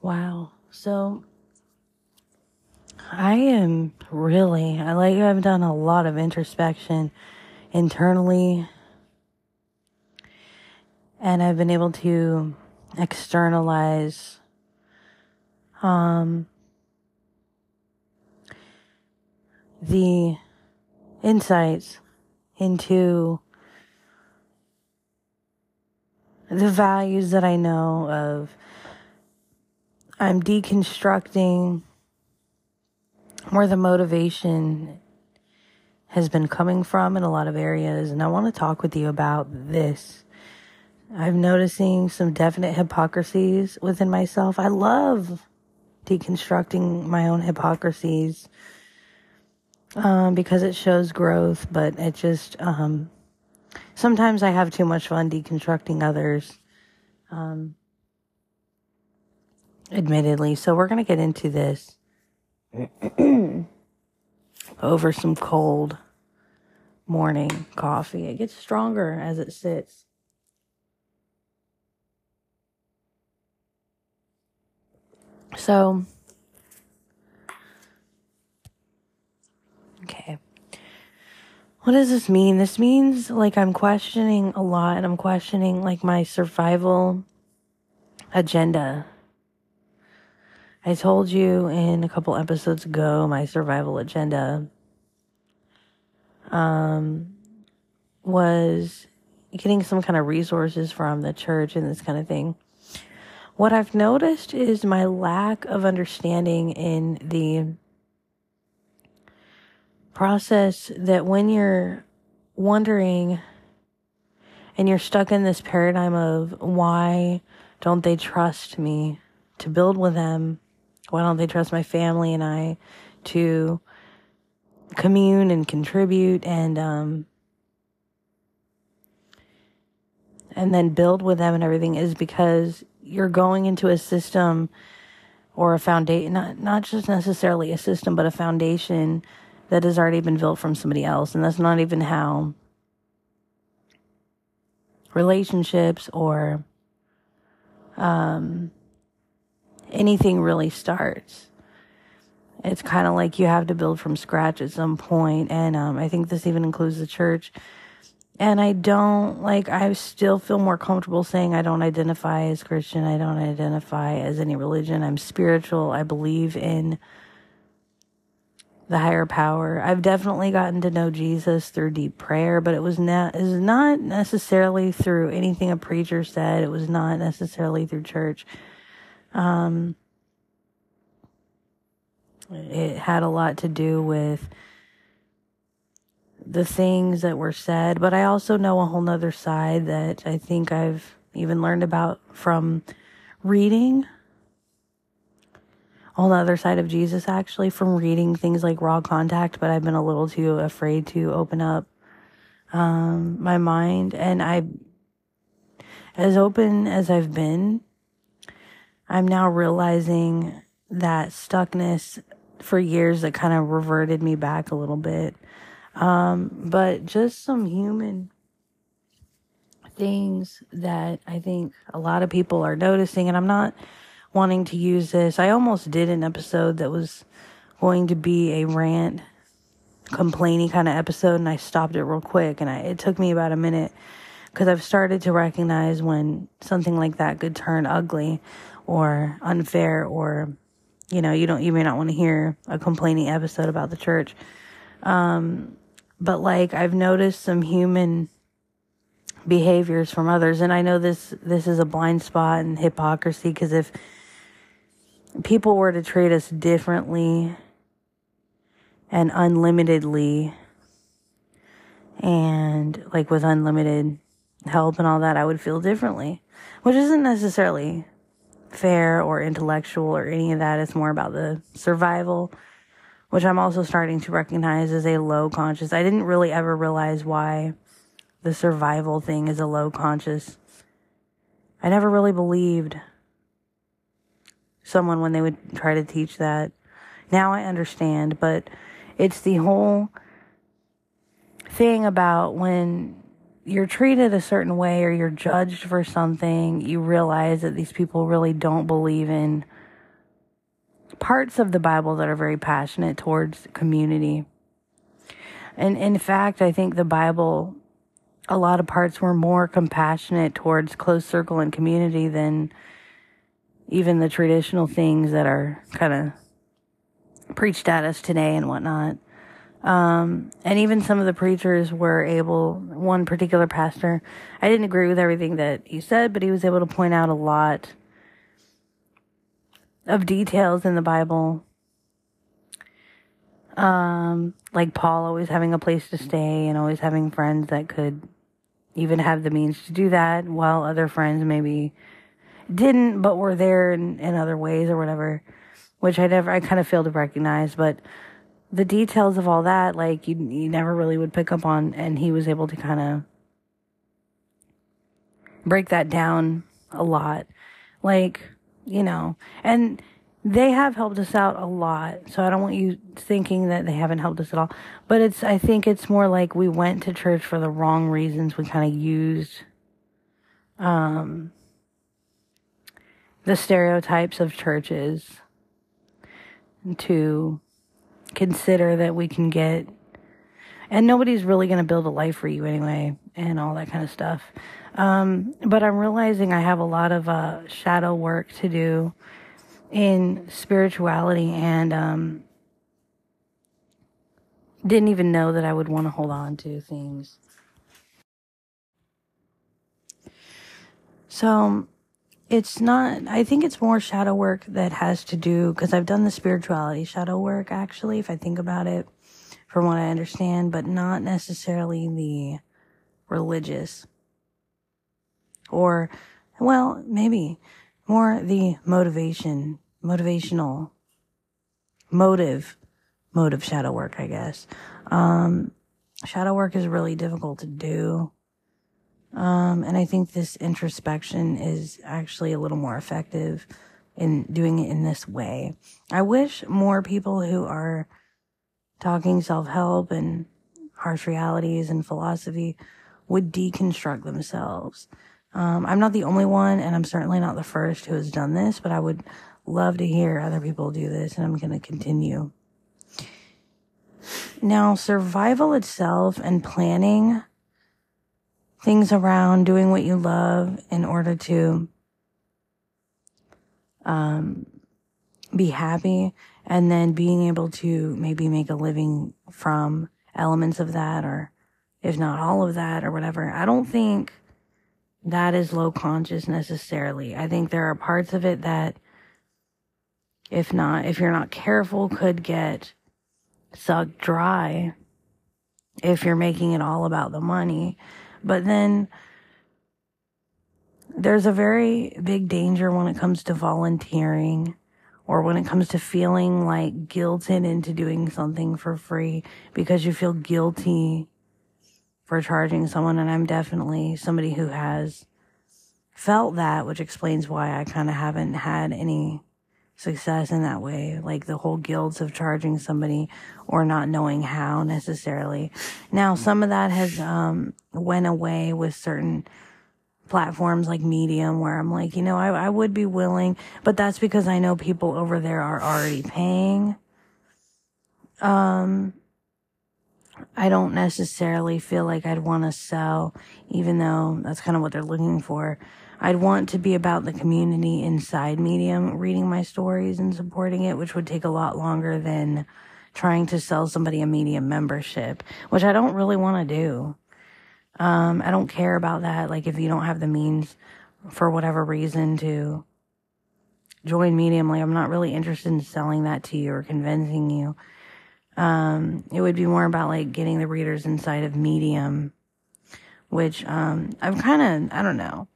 Wow. So I am really, I like, I've done a lot of introspection internally and I've been able to externalize, um, the insights into the values that I know of. I'm deconstructing where the motivation has been coming from in a lot of areas. And I want to talk with you about this. I'm noticing some definite hypocrisies within myself. I love deconstructing my own hypocrisies um, because it shows growth, but it just, um, sometimes I have too much fun deconstructing others. Um, admittedly. So we're going to get into this over some cold morning coffee. It gets stronger as it sits. So, okay. What does this mean? This means like I'm questioning a lot and I'm questioning like my survival agenda. I told you in a couple episodes ago my survival agenda um was getting some kind of resources from the church and this kind of thing. What I've noticed is my lack of understanding in the process that when you're wondering and you're stuck in this paradigm of why don't they trust me to build with them? Why don't they trust my family and I to commune and contribute and um and then build with them and everything is because you're going into a system or a foundation not not just necessarily a system but a foundation that has already been built from somebody else. And that's not even how relationships or um anything really starts it's kind of like you have to build from scratch at some point and um, i think this even includes the church and I don't like, I still feel more comfortable saying I don't identify as Christian. I don't identify as any religion. I'm spiritual. I believe in the higher power. I've definitely gotten to know Jesus through deep prayer, but it was not, was not necessarily through anything a preacher said. It was not necessarily through church. Um, it had a lot to do with the things that were said, but I also know a whole nother side that I think I've even learned about from reading. A whole other side of Jesus actually from reading things like Ra contact, but I've been a little too afraid to open up um, my mind. And I, as open as I've been, I'm now realizing that stuckness for years that kind of reverted me back a little bit um, but just some human things that I think a lot of people are noticing. And I'm not wanting to use this. I almost did an episode that was going to be a rant, complaining kind of episode, and I stopped it real quick. And I, it took me about a minute because I've started to recognize when something like that could turn ugly or unfair or you know you don't you may not want to hear a complaining episode about the church. Um but like I've noticed some human behaviors from others and I know this this is a blind spot and hypocrisy because if people were to treat us differently and unlimitedly and like with unlimited help and all that I would feel differently which isn't necessarily fair or intellectual or any of that it's more about the survival which I'm also starting to recognize as a low conscious. I didn't really ever realize why the survival thing is a low conscious. I never really believed someone when they would try to teach that. Now I understand, but it's the whole thing about when you're treated a certain way or you're judged for something, you realize that these people really don't believe in parts of the Bible that are very passionate towards community. And in fact, I think the Bible, a lot of parts were more compassionate towards close circle and community than even the traditional things that are kind of preached at us today and whatnot. Um, and even some of the preachers were able, one particular pastor, I didn't agree with everything that he said, but he was able to point out a lot of details in the Bible. Um, like Paul always having a place to stay and always having friends that could even have the means to do that, while other friends maybe didn't, but were there in, in other ways or whatever, which I never, I kind of failed to recognize, but the details of all that, like you, you never really would pick up on, and he was able to kind of break that down a lot. Like, you know, and they have helped us out a lot. So I don't want you thinking that they haven't helped us at all. But it's, I think it's more like we went to church for the wrong reasons. We kind of used, um, the stereotypes of churches to consider that we can get and nobody's really going to build a life for you anyway and all that kind of stuff. Um, but i'm realizing i have a lot of uh, shadow work to do in spirituality and um, didn't even know that i would want to hold on to things. So it's not i think it's more shadow work that has to do because i've done the spirituality shadow work actually if i think about it from what i understand but not necessarily the religious. Or well maybe more the motivation motivational motive motive shadow work i guess. Um shadow work is really difficult to do um, and I think this introspection is actually a little more effective in doing it in this way. I wish more people who are talking self-help and harsh realities and philosophy would deconstruct themselves. Um, I'm not the only one, and I'm certainly not the first who has done this, but I would love to hear other people do this, and I'm going to continue. Now, survival itself and planning things around, doing what you love in order to um, be happy, and then being able to maybe make a living from elements of that, or if not all of that, or whatever. I don't think that is low conscious necessarily. I think there are parts of it that, if not, if you're not careful, could get sucked dry if you're making it all about the money. But then there's a very big danger when it comes to volunteering or when it comes to feeling like guilted into doing something for free because you feel guilty for charging someone. And I'm definitely somebody who has felt that, which explains why I kind of haven't had any success in that way, like the whole guilds of charging somebody or not knowing how necessarily. Now, some of that has, um, went away with certain platforms like Medium where I'm like, you know, I, I would be willing, but that's because I know people over there are already paying. Um, I don't necessarily feel like I'd want to sell, even though that's kind of what they're looking for. I'd want to be about the community inside Medium, reading my stories and supporting it, which would take a lot longer than trying to sell somebody a Medium membership, which I don't really want to do. Um, I don't care about that. Like, if you don't have the means for whatever reason to join Medium, like, I'm not really interested in selling that to you or convincing you. Um, it would be more about like getting the readers inside of Medium, which, um, I'm kind of, I don't know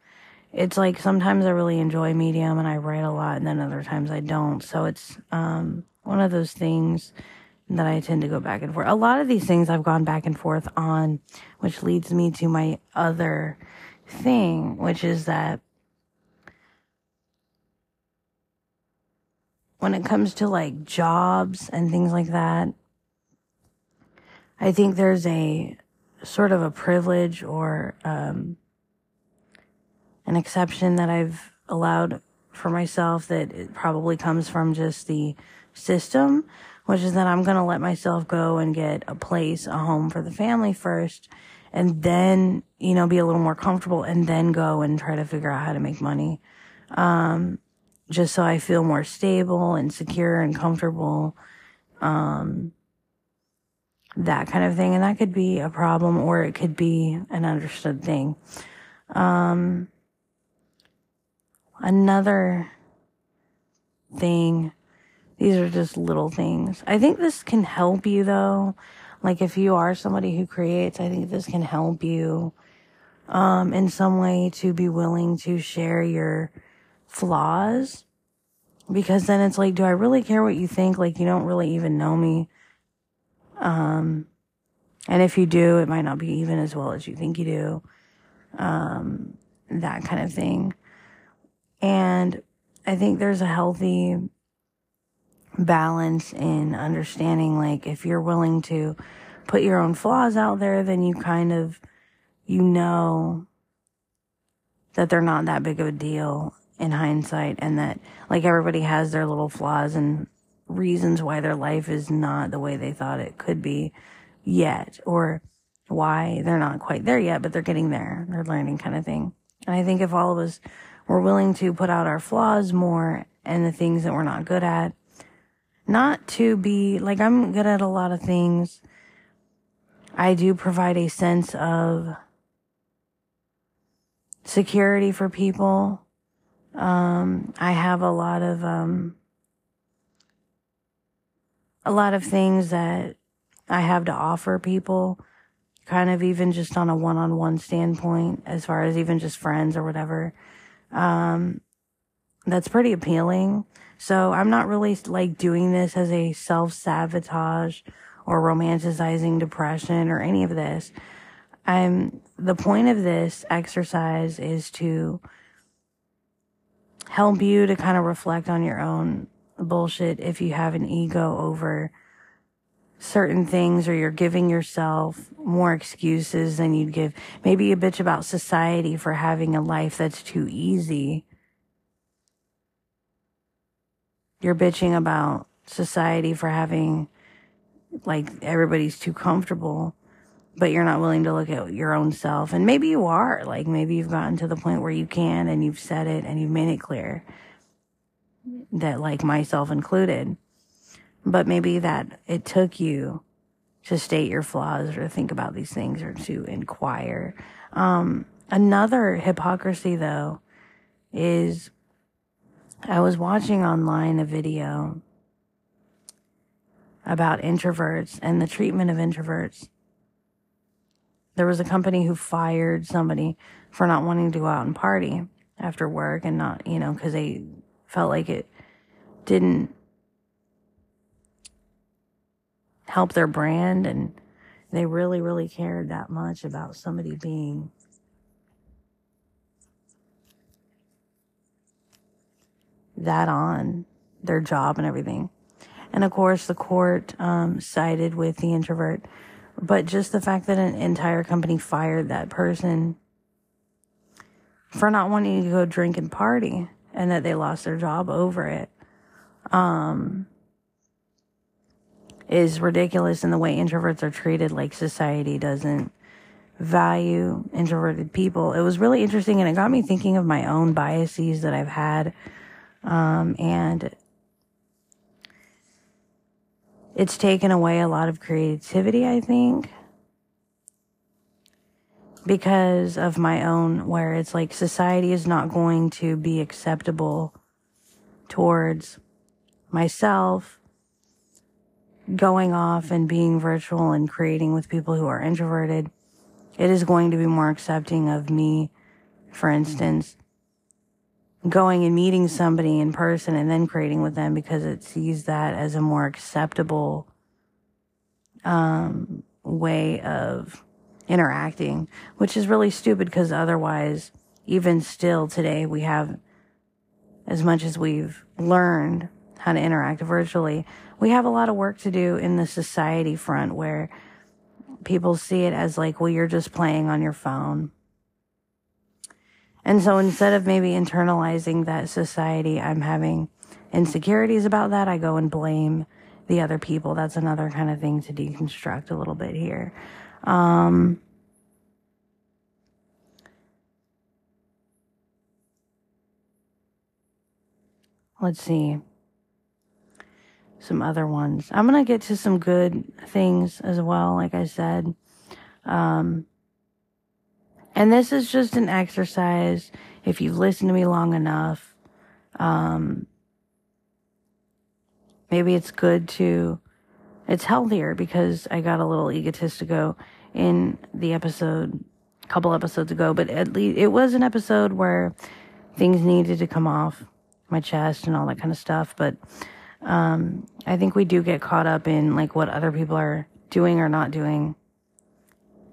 it's like sometimes I really enjoy Medium and I write a lot, and then other times I don't. So it's um, one of those things that I tend to go back and forth. A lot of these things I've gone back and forth on, which leads me to my other thing, which is that when it comes to like jobs and things like that, I think there's a sort of a privilege or um, an exception that I've allowed for myself that it probably comes from just the system, which is that I'm going to let myself go and get a place, a home for the family first, and then, you know, be a little more comfortable and then go and try to figure out how to make money. Um, just so I feel more stable and secure and comfortable. Um, that kind of thing. And that could be a problem or it could be an understood thing. Um, another thing, these are just little things. I think this can help you though. Like if you are somebody who creates, I think this can help you, um, in some way to be willing to share your flaws. Because then it's like, do I really care what you think? Like you don't really even know me. Um, and if you do, it might not be even as well as you think you do. Um, that kind of thing. And I think there's a healthy balance in understanding, like, if you're willing to put your own flaws out there, then you kind of, you know that they're not that big of a deal in hindsight and that, like, everybody has their little flaws and reasons why their life is not the way they thought it could be yet or why they're not quite there yet, but they're getting there. They're learning kind of thing. And I think if all of us were willing to put out our flaws more and the things that we're not good at, not to be like I'm good at a lot of things. I do provide a sense of security for people. Um, I have a lot of, um, a lot of things that I have to offer people, kind of even just on a one on one standpoint, as far as even just friends or whatever. Um, that's pretty appealing. So I'm not really like doing this as a self sabotage or romanticizing depression or any of this. I'm, the point of this exercise is to help you to kind of reflect on your own bullshit if you have an ego over certain things or you're giving yourself more excuses than you'd give. Maybe you bitch about society for having a life that's too easy. You're bitching about society for having like everybody's too comfortable, but you're not willing to look at your own self. And maybe you are, like maybe you've gotten to the point where you can and you've said it and you've made it clear that like myself included. But maybe that it took you to state your flaws or to think about these things or to inquire. Um, another hypocrisy though is I was watching online a video about introverts and the treatment of introverts. There was a company who fired somebody for not wanting to go out and party after work and not, you know, cause they felt like it didn't help their brand and they really, really cared that much about somebody being that on their job and everything. And of course, the court um, sided with the introvert. But just the fact that an entire company fired that person for not wanting to go drink and party and that they lost their job over it um, is ridiculous in the way introverts are treated like society doesn't value introverted people. It was really interesting and it got me thinking of my own biases that I've had. Um, and it's taken away a lot of creativity, I think, because of my own, where it's like society is not going to be acceptable towards myself going off and being virtual and creating with people who are introverted. It is going to be more accepting of me, for instance, going and meeting somebody in person and then creating with them because it sees that as a more acceptable um, way of interacting, which is really stupid because otherwise, even still today, we have as much as we've learned how to interact virtually, we have a lot of work to do in the society front where people see it as like, well, you're just playing on your phone And so instead of maybe internalizing that society, I'm having insecurities about that, I go and blame the other people. That's another kind of thing to deconstruct a little bit here. Um, let's see some other ones. I'm going to get to some good things as well, like I said. Um, and this is just an exercise. If you've listened to me long enough, um, maybe it's good to, it's healthier because I got a little egotistical in the episode, a couple episodes ago, but at least it was an episode where things needed to come off my chest and all that kind of stuff. But, um, I think we do get caught up in like what other people are doing or not doing.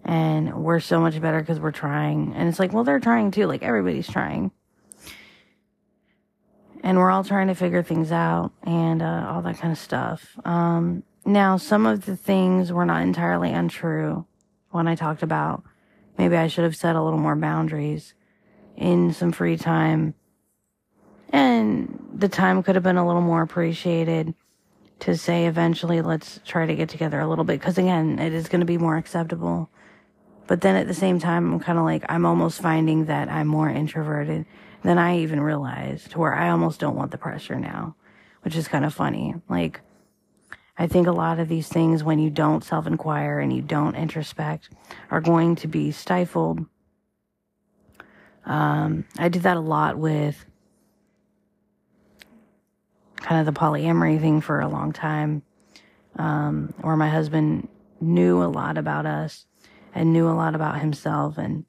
And we're so much better because we're trying. And it's like, well, they're trying too. Like everybody's trying. And we're all trying to figure things out and uh, all that kind of stuff. Um, now, some of the things were not entirely untrue when I talked about maybe I should have set a little more boundaries in some free time and the time could have been a little more appreciated to say eventually let's try to get together a little bit. Cause again, it is going to be more acceptable. But then at the same time, I'm kind of like, I'm almost finding that I'm more introverted than I even realized where I almost don't want the pressure now, which is kind of funny. Like, I think a lot of these things, when you don't self inquire and you don't introspect, are going to be stifled. Um, I did that a lot with kind of the polyamory thing for a long time, um, where my husband knew a lot about us and knew a lot about himself and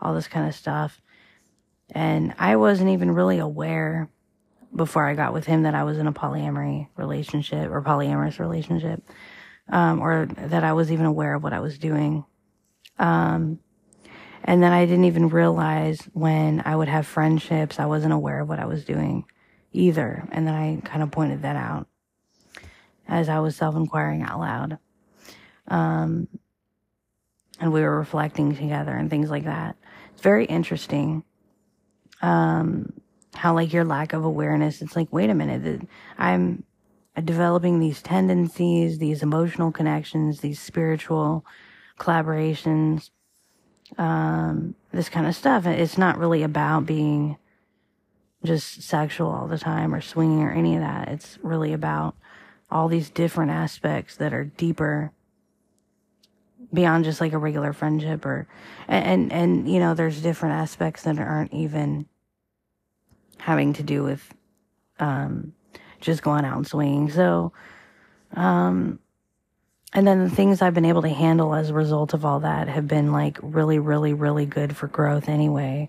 all this kind of stuff. And I wasn't even really aware before I got with him that I was in a polyamory relationship or polyamorous relationship, um, or that I was even aware of what I was doing. Um, and then I didn't even realize when I would have friendships, I wasn't aware of what I was doing either. And then I kind of pointed that out as I was self inquiring out loud. Um, and we were reflecting together and things like that. It's very interesting. Um, how like your lack of awareness, it's like, wait a minute, I'm developing these tendencies, these emotional connections, these spiritual collaborations, um, this kind of stuff. It's not really about being just sexual all the time or swinging or any of that. It's really about all these different aspects that are deeper beyond just like a regular friendship or and and, and you know there's different aspects that aren't even having to do with um just going out and swinging so um and then the things I've been able to handle as a result of all that have been like really really really good for growth anyway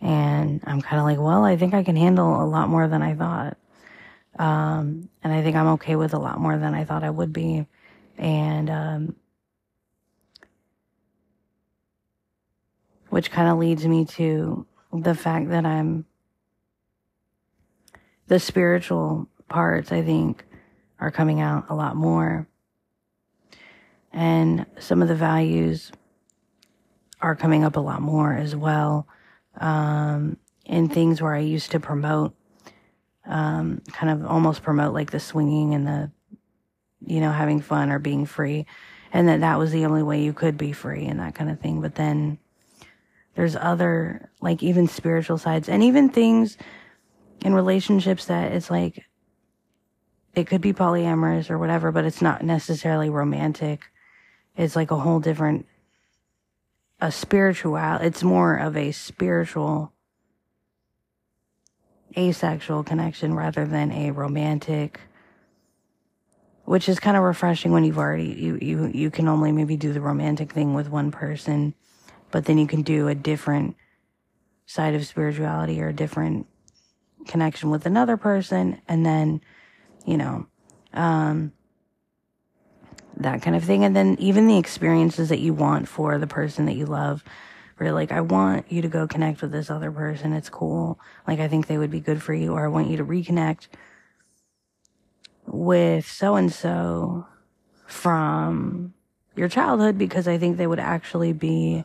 and I'm kind of like, well, I think I can handle a lot more than I thought. Um, and I think I'm okay with a lot more than I thought I would be. And, um, which kind of leads me to the fact that I'm the spiritual parts, I think, are coming out a lot more. And some of the values are coming up a lot more as well um, in things where I used to promote, um, kind of almost promote like the swinging and the, you know, having fun or being free. And that that was the only way you could be free and that kind of thing. But then there's other, like even spiritual sides and even things in relationships that it's like, it could be polyamorous or whatever, but it's not necessarily romantic. It's like a whole different a spiritual, it's more of a spiritual, asexual connection rather than a romantic, which is kind of refreshing when you've already, you, you, you can only maybe do the romantic thing with one person, but then you can do a different side of spirituality or a different connection with another person. And then, you know, um, that kind of thing. And then even the experiences that you want for the person that you love, where like, I want you to go connect with this other person. It's cool. Like, I think they would be good for you, or I want you to reconnect with so and so from your childhood because I think they would actually be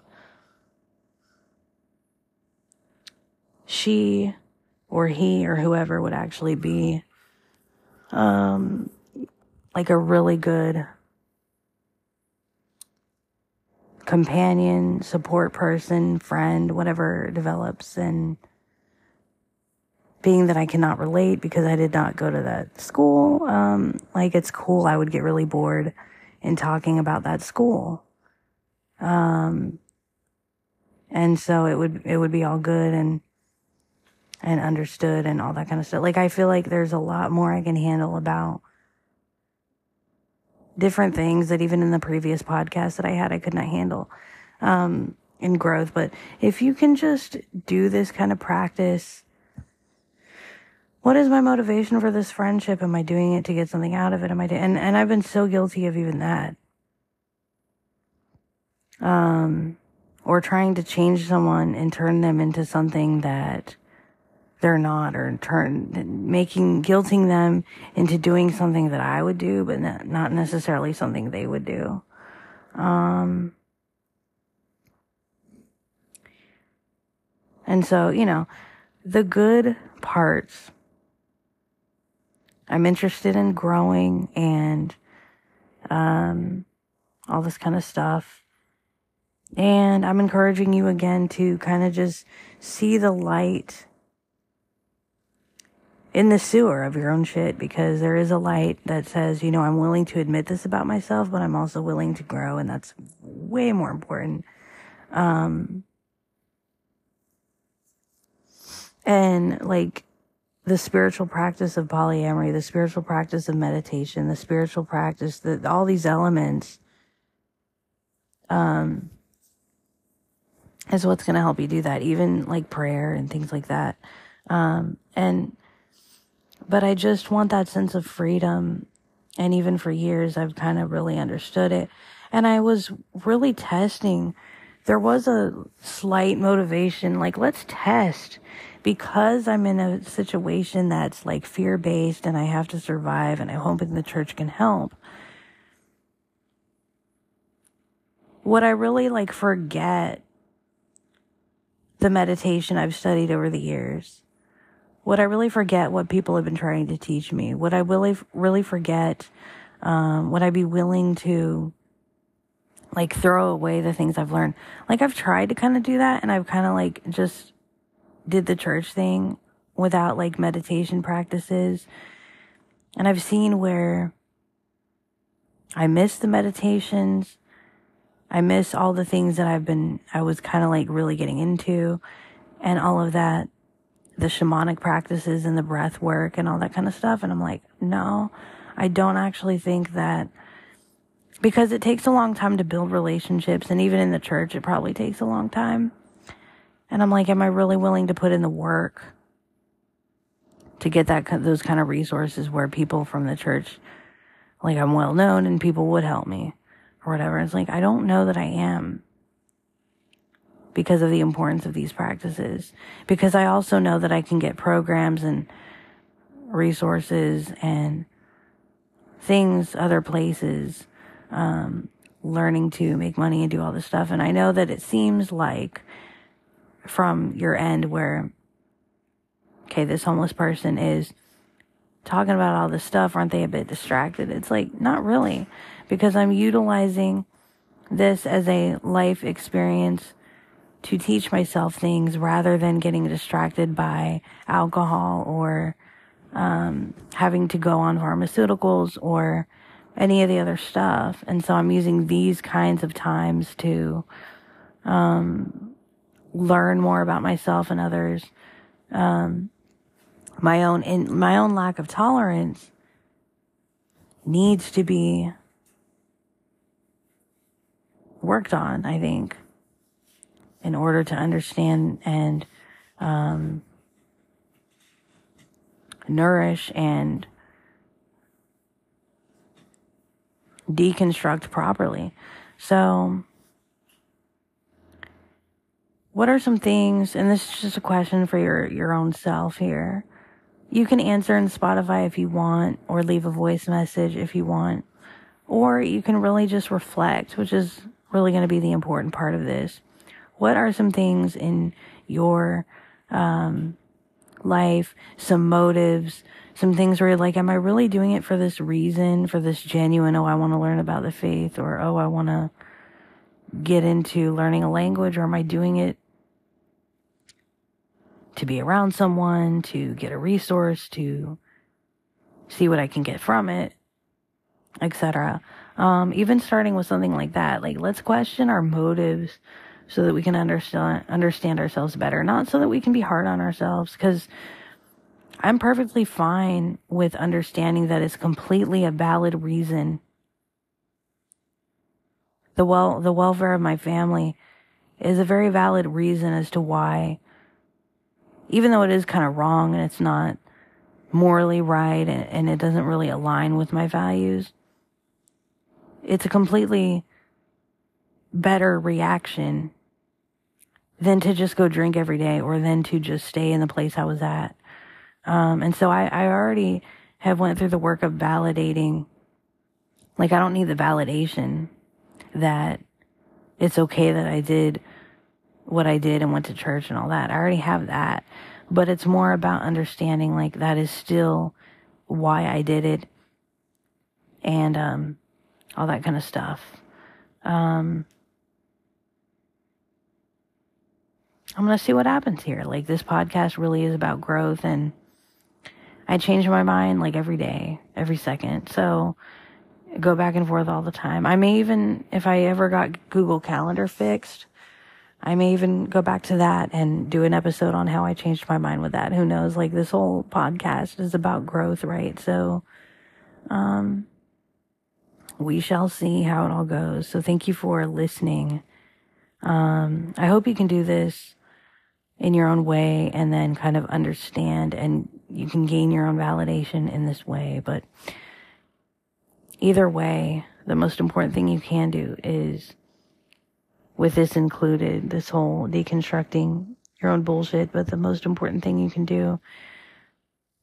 she or he or whoever would actually be um like a really good companion, support person, friend, whatever develops and being that I cannot relate because I did not go to that school, um, like it's cool. I would get really bored in talking about that school. Um, and so it would, it would be all good and, and understood and all that kind of stuff. Like I feel like there's a lot more I can handle about different things that even in the previous podcast that I had, I could not handle, um, in growth. But if you can just do this kind of practice, what is my motivation for this friendship? Am I doing it to get something out of it? Am I, doing and, and I've been so guilty of even that. Um, or trying to change someone and turn them into something that they're not or turn making guilting them into doing something that I would do but not necessarily something they would do. Um and so you know the good parts I'm interested in growing and um all this kind of stuff. And I'm encouraging you again to kind of just see the light in the sewer of your own shit because there is a light that says, you know, I'm willing to admit this about myself, but I'm also willing to grow. And that's way more important. Um, and like the spiritual practice of polyamory, the spiritual practice of meditation, the spiritual practice, that all these elements, um, is what's going to help you do that. Even like prayer and things like that. Um, and but I just want that sense of freedom. And even for years, I've kind of really understood it. And I was really testing. There was a slight motivation, like, let's test because I'm in a situation that's like fear based and I have to survive and I'm hoping the church can help. What I really like forget the meditation I've studied over the years would I really forget what people have been trying to teach me? Would I really, really forget? Um, would I be willing to like throw away the things I've learned? Like I've tried to kind of do that and I've kind of like just did the church thing without like meditation practices. And I've seen where I miss the meditations. I miss all the things that I've been, I was kind of like really getting into and all of that the shamanic practices and the breath work and all that kind of stuff. And I'm like, no, I don't actually think that because it takes a long time to build relationships. And even in the church, it probably takes a long time. And I'm like, am I really willing to put in the work to get that, those kind of resources where people from the church, like I'm well known and people would help me or whatever. It's like, I don't know that I am because of the importance of these practices. Because I also know that I can get programs and resources and things other places, um, learning to make money and do all this stuff. And I know that it seems like from your end where, okay, this homeless person is talking about all this stuff. Aren't they a bit distracted? It's like, not really, because I'm utilizing this as a life experience to teach myself things rather than getting distracted by alcohol or um, having to go on pharmaceuticals or any of the other stuff. And so I'm using these kinds of times to um, learn more about myself and others. Um, my own in my own lack of tolerance needs to be worked on. I think in order to understand and um, nourish and deconstruct properly. So, what are some things, and this is just a question for your, your own self here. You can answer in Spotify if you want, or leave a voice message if you want, or you can really just reflect, which is really going to be the important part of this what are some things in your um, life, some motives, some things where you're like, am I really doing it for this reason, for this genuine, oh, I want to learn about the faith, or oh, I want to get into learning a language, or am I doing it to be around someone, to get a resource, to see what I can get from it, etc. Um, even starting with something like that, like let's question our motives so that we can understand understand ourselves better, not so that we can be hard on ourselves because I'm perfectly fine with understanding that it's completely a valid reason. The well the welfare of my family is a very valid reason as to why even though it is kind of wrong and it's not morally right and, and it doesn't really align with my values, it's a completely better reaction than to just go drink every day or than to just stay in the place I was at. Um, and so I, I already have went through the work of validating. Like I don't need the validation that it's okay that I did what I did and went to church and all that. I already have that. But it's more about understanding like that is still why I did it and um all that kind of stuff. Um I'm going to see what happens here. Like this podcast really is about growth and I change my mind like every day, every second. So go back and forth all the time. I may even, if I ever got Google Calendar fixed, I may even go back to that and do an episode on how I changed my mind with that. Who knows? Like this whole podcast is about growth, right? So, um, we shall see how it all goes. So thank you for listening. Um, I hope you can do this in your own way and then kind of understand and you can gain your own validation in this way. But either way, the most important thing you can do is with this included, this whole deconstructing your own bullshit. But the most important thing you can do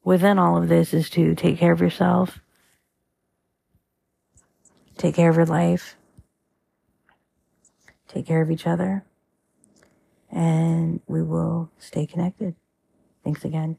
within all of this is to take care of yourself, take care of your life, take care of each other and we will stay connected. Thanks again.